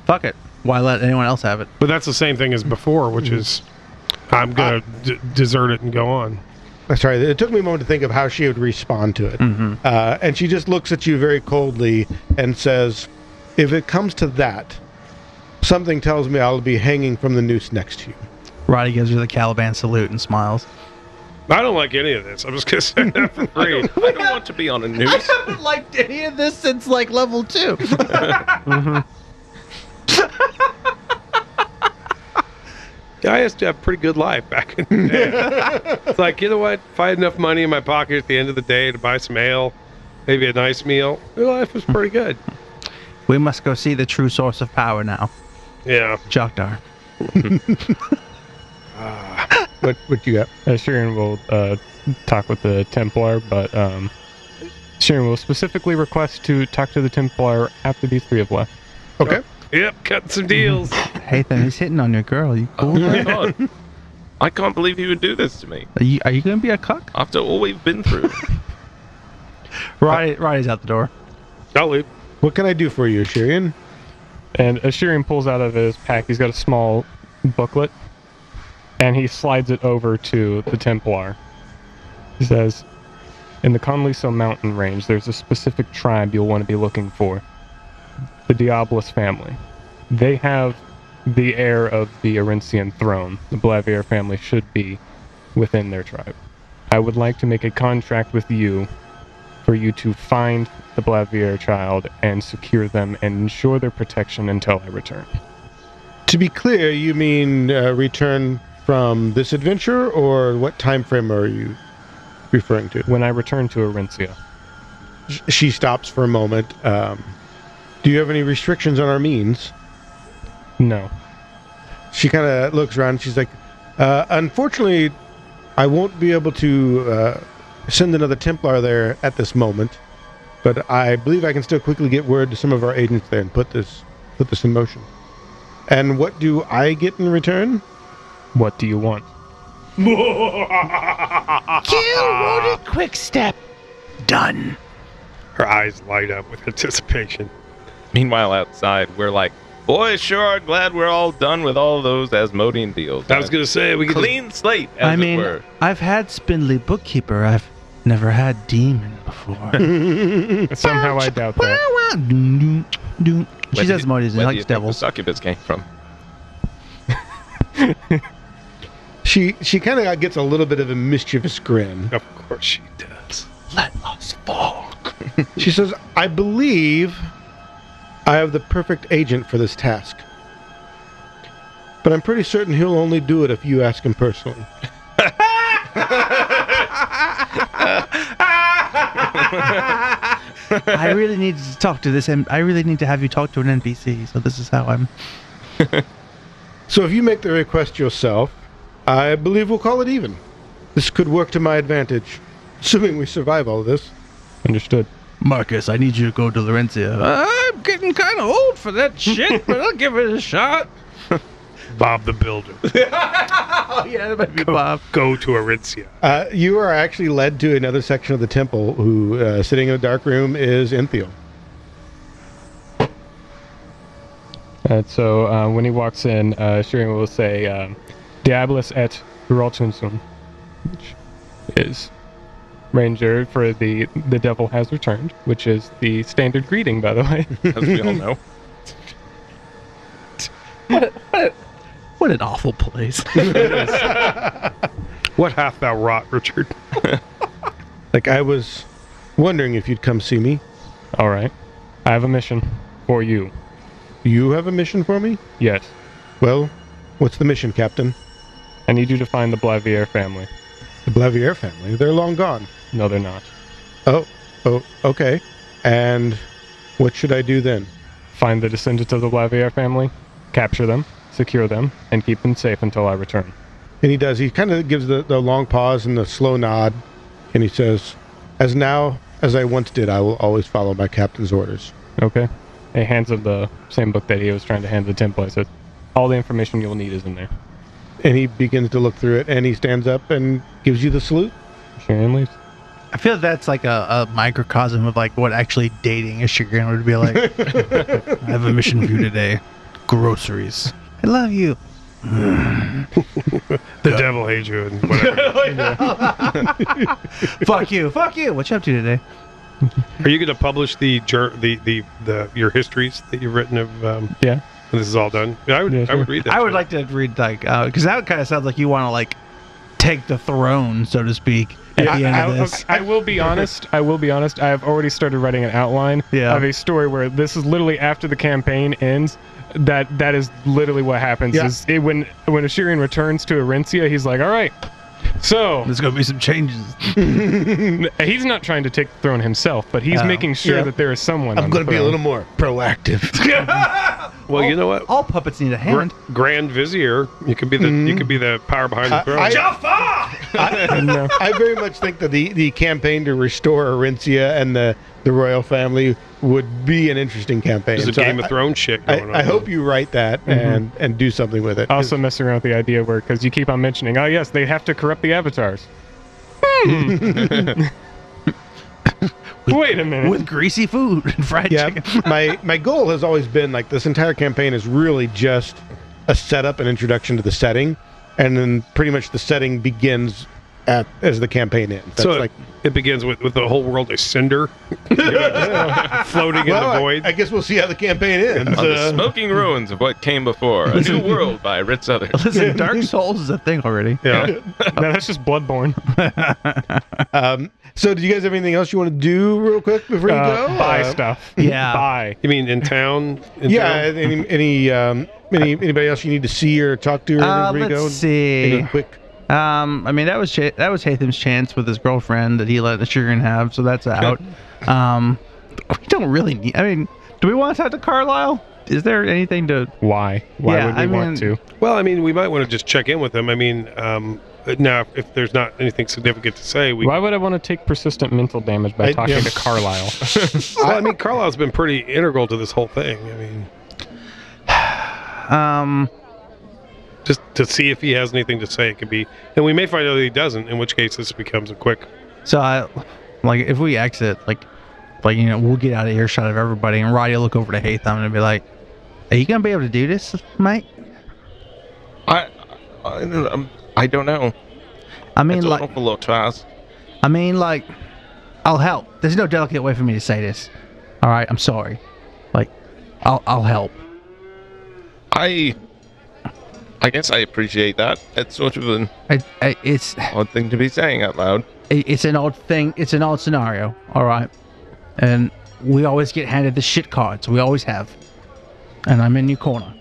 fuck it. Why let anyone else have it? But that's the same thing as before, which mm-hmm. is I'm gonna d- desert it and go on. Sorry, it took me a moment to think of how she would respond to it. Mm-hmm. Uh, and she just looks at you very coldly and says, If it comes to that, something tells me I'll be hanging from the noose next to you. Roddy gives her the Caliban salute and smiles. I don't like any of this. I'm just gonna say that for free. I don't want to be on a noose. I haven't liked any of this since like level two. Mm-hmm. Yeah, I used to have a pretty good life back in the day. it's like, you know what? If I had enough money in my pocket at the end of the day to buy some ale, maybe a nice meal, my life was pretty good. we must go see the true source of power now. Yeah. Jokdar. What, what do you got? Uh, Shirin will uh, talk with the Templar, but um, Shirin will specifically request to talk to the Templar after these three have left. Okay. Yep, cutting some deals. Hey, then he's hitting on your girl. You cool? Oh my god. I can't believe he would do this to me Are you, are you gonna be a cuck? after all we've been through. Roddy, Roddy's out the door. I'll leave. What can I do for you, Shirian? And as Shirin pulls out of his pack, he's got a small booklet, and he slides it over to the Templar. He says, "In the Conliso mountain range, there's a specific tribe you'll want to be looking for. The Diablos family. They have the heir of the Arincian throne. The Blavier family should be within their tribe. I would like to make a contract with you for you to find the Blavier child and secure them and ensure their protection until I return. To be clear, you mean uh, return from this adventure, or what time frame are you referring to? When I return to Arincia, She stops for a moment. Um, do you have any restrictions on our means? no. She kind of looks around. She's like, uh, "Unfortunately, I won't be able to uh, send another Templar there at this moment, but I believe I can still quickly get word to some of our agents there and put this put this in motion." And what do I get in return? What do you want? Kill Roddy Quickstep. Done. Her eyes light up with anticipation. Meanwhile, outside, we're like, boy, sure are glad we're all done with all those Asmodean deals. I was gonna say we could just- Clean slate, as I mean, it were. I've had Spindly Bookkeeper. I've never had Demon before. Somehow I doubt that. She Where do says you- Moses and where do likes the devils. succubus came from. She she kind of gets a little bit of a mischievous grin. Of course she does. Let us fall. She says, "I believe I have the perfect agent for this task, but I'm pretty certain he'll only do it if you ask him personally." I really need to talk to this. and I really need to have you talk to an NPC. So this is how I'm. So if you make the request yourself, I believe we'll call it even. This could work to my advantage, assuming we survive all of this. Understood. Marcus, I need you to go to Laurentia. I'm getting kind of old for that shit, but I'll give it a shot. Bob the Builder. Oh yeah, that might be Bob. Go to Aritzia. Uh, you are actually led to another section of the temple. Who, uh, sitting in a dark room, is Enthiel. And so uh, when he walks in, uh, Shireen will say, um, Diabolus et Uraltunsum, which is Ranger for the the devil has returned, which is the standard greeting, by the way. as we all know. What an awful place. What hath thou wrought, Richard? Like I was wondering if you'd come see me. All right. I have a mission for you. You have a mission for me? Yes. Well, what's the mission, Captain? I need you to find the Blavier family. The Blavier family. They're long gone. No, they're not. Oh, oh, okay. And what should I do then? Find the descendants of the Blavier family, capture them, secure them, and keep them safe until I return. And he does. He kind of gives the, the long pause and the slow nod, and he says, "As now as I once did, I will always follow my captain's orders." Okay. He hands him the same book that he was trying to hand the temple. He says, all the information you'll need is in there. And he begins to look through it, and he stands up and gives you the salute. Shireen leaves. I feel that's like a, a microcosm of like what actually dating a Shigeru would be like. I have a mission for you today. Groceries. I love you. The devil hates you and whatever. Fuck you. Fuck you. What you up to today? Are you going to publish the, jour- the the the your histories that you've written of? Um, Yeah. When this is all done. Yeah, I would. Yeah, I would read that. I would like to read like uh, because that kind of sounds like you want to like take the throne, so to speak, at the end I, of I- this. I will be honest. I will be honest. I have already started writing an outline Yeah. of a story where this is literally after the campaign ends. That that is literally what happens. Yeah. Is it, when when Ashirian returns to Arincia, he's like, "All right, so There's gonna be some changes. he's not trying to take the throne himself, but he's Oh. making sure Yeah. that there is someone. I'm on going the to be a little more proactive. Well, you know what? All puppets need a Gra- hand. Grand Vizier. You could be the you mm-hmm. could be the power behind the throne. I- throne. I- No. I very much think that the, the campaign to restore Arincia and the, the royal family would be an interesting campaign. There's a So Game I, of Thrones shit I, going on. I hope you write that and, and do something with it. Also messing around with the idea where because you keep on mentioning, oh yes, they have to corrupt the avatars. Hmm. Wait a minute. with greasy food and fried yeah, chicken. my my goal has always been like this entire campaign is really just a setup and introduction to the setting, and then pretty much the setting begins at as the campaign ends. That's so like it begins with, with the whole world is cinder, you know, just floating in the void. I, guess we'll see how the campaign ends. On the Uh, smoking ruins of what came before. A New World by Ritz Others. Listen, Dark Souls is a thing already. yeah. no, that's just Bloodborne. um, so, do you guys have anything else you want to do real quick before you Uh, go? buy Uh, stuff. Yeah. buy. You mean in town? In Yeah. town? Any any um, any anybody else you need to see or talk to or Uh, before you let's go? see. Any quick? Um, I mean that was Ch- that was Hatham's chance with his girlfriend that he let the Shirin have, so that's out. um, we don't really need. I mean, do we want to talk to Carlisle? Is there anything to? Why? Why Yeah, would we I want mean- to? Well, I mean, we might want to just check in with them. I mean, um, now if there's not anything significant to say, we. Why would I want to take persistent mental damage by I- talking yeah. to Carlisle? Well, I mean, Carlisle's been pretty integral to this whole thing. I mean, Um, just to see if he has anything to say, it could be, and we may find out that he doesn't. In which case, this becomes a quick. so I, like, if we exit, like, like you know, we'll get out of earshot of everybody, and Roddy will look over to Hatham and be like, "Are you gonna be able to do this, mate?" I, I, I don't know. I mean, It's like, an awful lot to ask. I mean, like, I'll help. There's no delicate way for me to say this. All right, I'm sorry. Like, I'll I'll help. I, I guess I appreciate that. It's sort of an I, I, it's odd thing to be saying out loud. it- it's an odd thing. It's an odd scenario. All right, and we always get handed the shit cards. We always have, and I'm in your corner.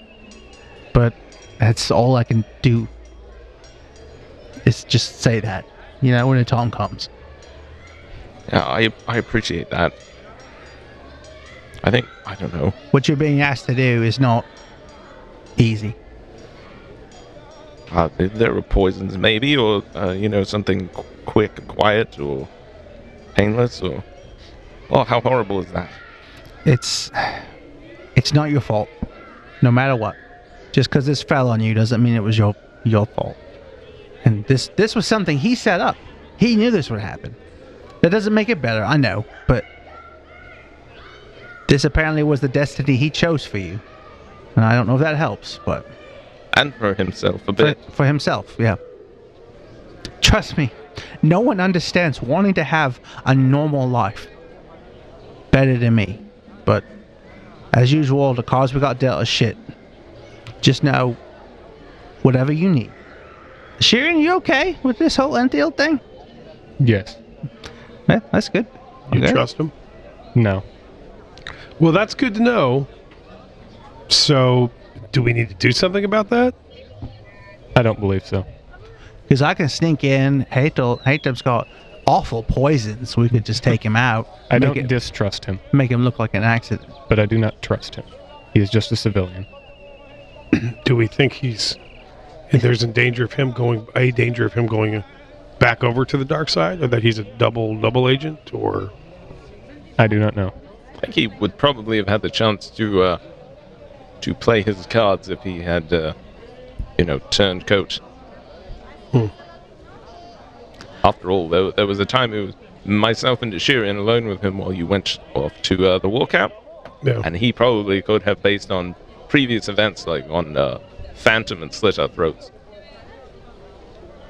But that's all I can do. Is just say that, you know, when the time comes. Yeah, I I appreciate that. I think I don't know. What you're being asked to do is not easy. Uh, there were poisons, maybe, or uh, you know, something qu- quick quiet, or painless, or oh, how horrible is that? It's it's not your fault, no matter what. Just because this fell on you doesn't mean it was your your fault. And this this was something he set up. He knew this would happen. That doesn't make it better, I know, but this apparently was the destiny he chose for you. And I don't know if that helps, but And for himself a for, bit. for himself, yeah. Trust me, no one understands wanting to have a normal life better than me. But as usual, the cards we got dealt are shit. Just know whatever you need. Sharon, you okay with this whole Enfield thing? Yes. Yeah, that's good. You Okay. trust him? No. Well, that's good to know. So, do we need to do something about that? I don't believe so. Because I can sneak in. Hatel, Hatem's got awful poisons. We could just take him out. I don't it, distrust him, make him look like an accident. but I do not trust him. He is just a civilian. Do we think he's there's a danger of him going a danger of him going back over to the dark side, or that he's a double double agent, or I do not know. I think he would probably have had the chance to uh, to play his cards if he had, uh, you know, turned coat. Hmm. After all, there, there was a time it was myself and Shirin alone with him while you went off to uh, the war camp, yeah. and he probably could have based on previous events like on uh, Phantom and Slit Our Throats.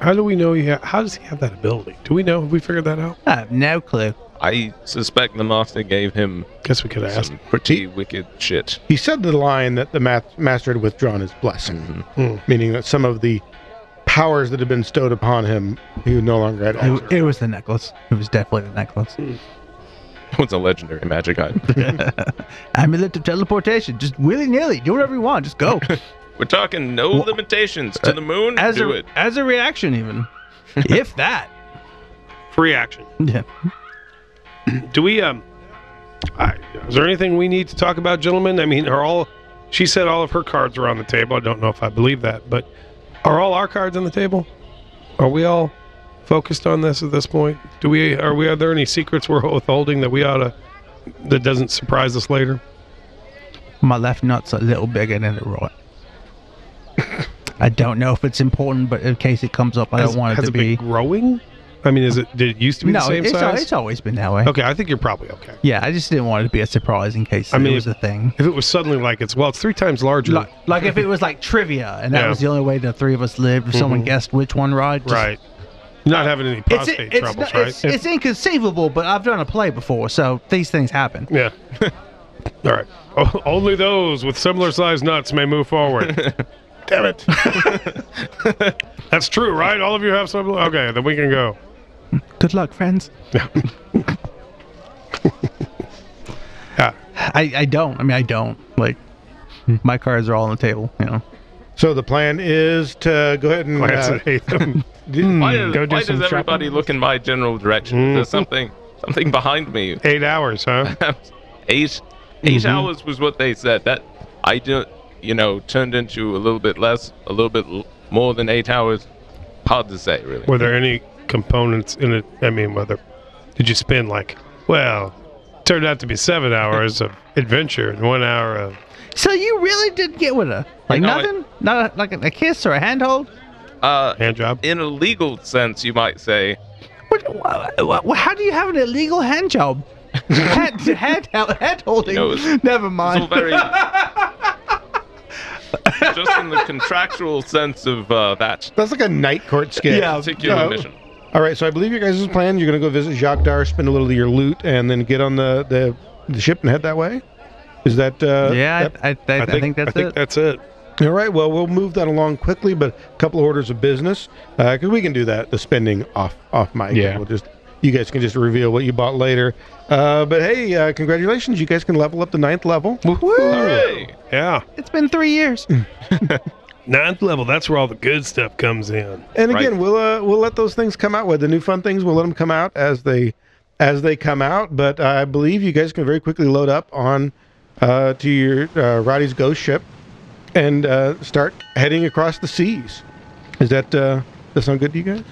How do we know he? Ha- how does he have that ability? Do we know? Have we figured that out? I have no clue. I suspect the master gave him Guess we could ask. some pretty wicked shit. He said the line that the math- master had withdrawn his blessing, Hmm. meaning that some of the powers that had been bestowed upon him, he no longer had. It, it was the necklace. It was definitely the necklace. It was a legendary magic item. Amulet of teleportation. Just willy nilly. Do whatever you want. Just go. We're talking no limitations to the moon. as do a it. as a reaction, even if that. Free action. Yeah. Do we? Um. I, is there anything we need to talk about, gentlemen? I mean, are all? She said all of her cards were on the table. I don't know if I believe that, but are all our cards on the table? Are we all focused on this at this point? Do we? Are we? Are there any secrets we're withholding that we ought to? That doesn't surprise us later. My left nut's a little bigger than the right. I don't know if it's important, but in case it comes up, I Has- don't want it to be. growing. I mean, is it? Did it used to be No, the same it's, size? it's always been that way. okay, I think you're probably okay. Yeah, I just didn't want it to be a surprise in case I mean, it was a thing. If it was suddenly like it's well, it's three times larger. Like, like if it was like trivia, and that Yeah. Mm-hmm. was the only way the three of us lived. If someone guessed which one right, just- right. Not having any It's, prostate it's, troubles, not- right? it's, it's inconceivable, but I've done a play before, so these things happen. Yeah. All right. O- only those with similar sized nuts may move forward. Damn it. That's true, right? All of you have some. Okay, then we can go. Good luck, friends. Yeah. yeah. I, I don't. I mean, I don't. Like, my cards are all on the table, you know. So the plan is to go ahead and Glance uh, at Hatham. Why, does, go do why some does everybody shopping. look in my general direction? Mm. There's something something behind me. Eight hours, huh? 8 8 hours was what they said. That I do, you know, turned into a little bit less, a little bit l- more than eight hours. Hard to say, really. Were there any components in it? I mean, whether did you spend like, well, turned out to be seven hours of adventure and one hour of. So you really did get with her? Like No, I- nothing? Not a, like a, a kiss or a handhold? Uh, Hand job. in a legal sense, you might say. What, wha- wha- how do you have an illegal hand job? hand, head, head holding. You know, it's- Never It's mind. all very. just in the contractual sense of uh, that That's like a night court skit. Yeah. particular No. mission. All right, so I believe your guys' plan. You're going to go visit Jacques Dar, spend a little of your loot, and then get on the, the, the ship and head that way. Is that? Uh, yeah, that- I, I, I, I think, that's I think it. that's it. All right. Well, we'll move that along quickly, but a couple of orders of business because we can do that. The spending off off mic. Yeah. We'll just you guys can just reveal what you bought later. Uh, but hey, uh, congratulations! You guys can level up to ninth level. Hooray! Yeah. It's been three years. Ninth level. That's where all the good stuff comes in. And Right. again, we'll uh, we'll let those things come out with the new fun things. We'll let them come out as they as they come out. But I believe you guys can very quickly load up on uh, to your uh, Roddy's ghost ship and uh, start heading across the seas. Is that uh, that sound good to you guys?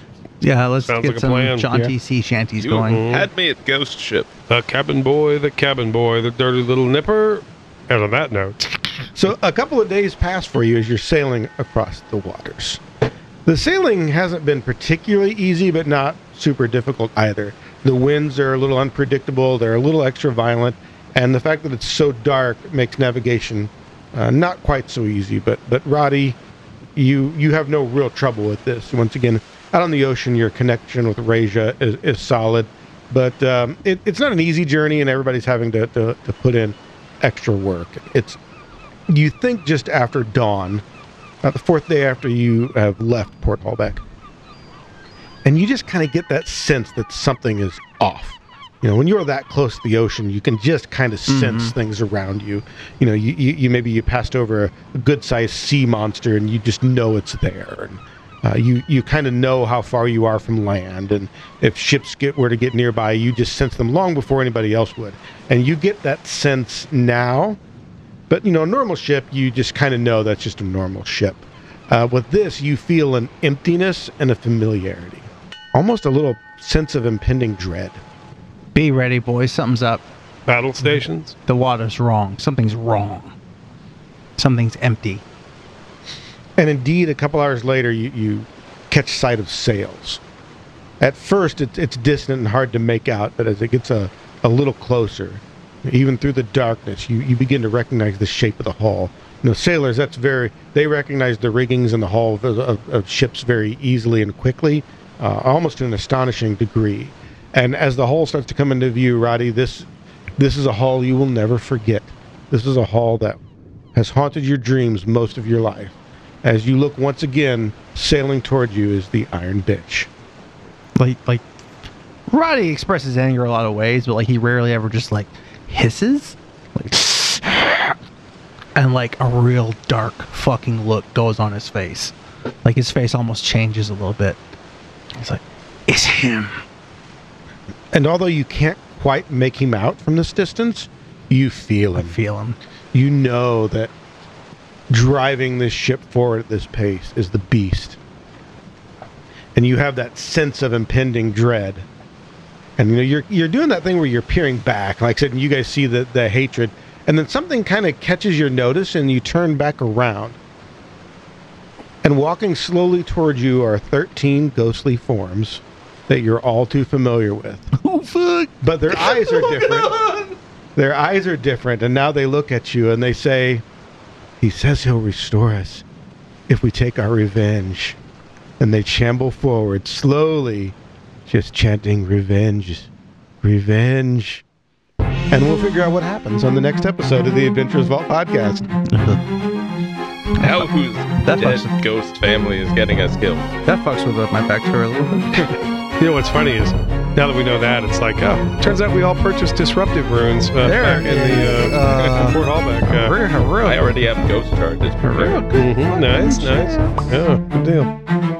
Yeah, let's Sounds get like a some plan. jaunty sea shanties You going. had me at Ghost Ship. The cabin boy, the cabin boy, the dirty little nipper. And on that note, So a couple of days pass for you as you're sailing across the waters. The sailing hasn't been particularly easy, but not super difficult either. The winds are a little unpredictable, they're a little extra violent, and the fact that it's so dark makes navigation uh, not quite so easy. But but Roddy, you you have no real trouble with this. Once again, out on the ocean, your connection with Rasia is, is solid, but um, it, it's not an easy journey, and everybody's having to, to, to put in extra work. It's you think just after dawn, uh, the fourth day after you have left Port Holbeck, and you just kind of get that sense that something is off. You know, when you're that close to the ocean, you can just kind of sense things around you. You know, you, you, you maybe you passed over a, good sized sea monster and you just know it's there. And uh, you you kind of know how far you are from land, and if ships get were to get nearby, you just sense them long before anybody else would. And you get that sense now, but you know, a normal ship, you just kind of know that's just a normal ship. Uh, with this, you feel an emptiness and a familiarity, almost a little sense of impending dread. Be ready, boys. Something's up. battle stations. The water's wrong. Something's wrong. Something's empty. And indeed, a couple hours later, you, you catch sight of sails. At first, it's, it's distant and hard to make out, but as it gets a, a little closer, even through the darkness, you, you begin to recognize the shape of the hull. You know, sailors, that's very, they recognize the riggings and the hull of, of, of ships very easily and quickly, uh, almost to an astonishing degree. And as the hull starts to come into view, Roddy, this, this is a hull you will never forget. This is a hull that has haunted your dreams most of your life. As you look once again, sailing toward you is the Iron Bitch. Like, like, Roddy expresses anger a lot of ways, but like he rarely ever just like hisses, like, and like a real dark fucking look goes on his face. Like his face almost changes a little bit. He's like, "It's him." And although you can't quite make him out from this distance, you feel I him. feel him. You know that driving this ship forward at this pace is the beast. And you have that sense of impending dread. And you know you're you're doing that thing where you're peering back, like I said, and you guys see the, the hatred, and then something kind of catches your notice and you turn back around. And walking slowly towards you are 13 ghostly forms that you're all too familiar with. Oh fuck! But their eyes are different. Their eyes are different, and now they look at you and they say, He says he'll restore us if we take our revenge. And they shamble forward slowly, just chanting revenge, revenge. And we'll figure out what happens on the next episode of the Adventures Vault podcast. Now whose That dead fucks- ghost family is getting us killed? That fucks with my backstory a little bit. You know what's funny is now that we know that, it's like, oh, turns out we all purchased disruptive runes uh, There back in the uh, uh, Fort Holbeck. Uh, Real, real, I already have ghost charges. real good. mhm, Nice, nice. Yeah, good deal.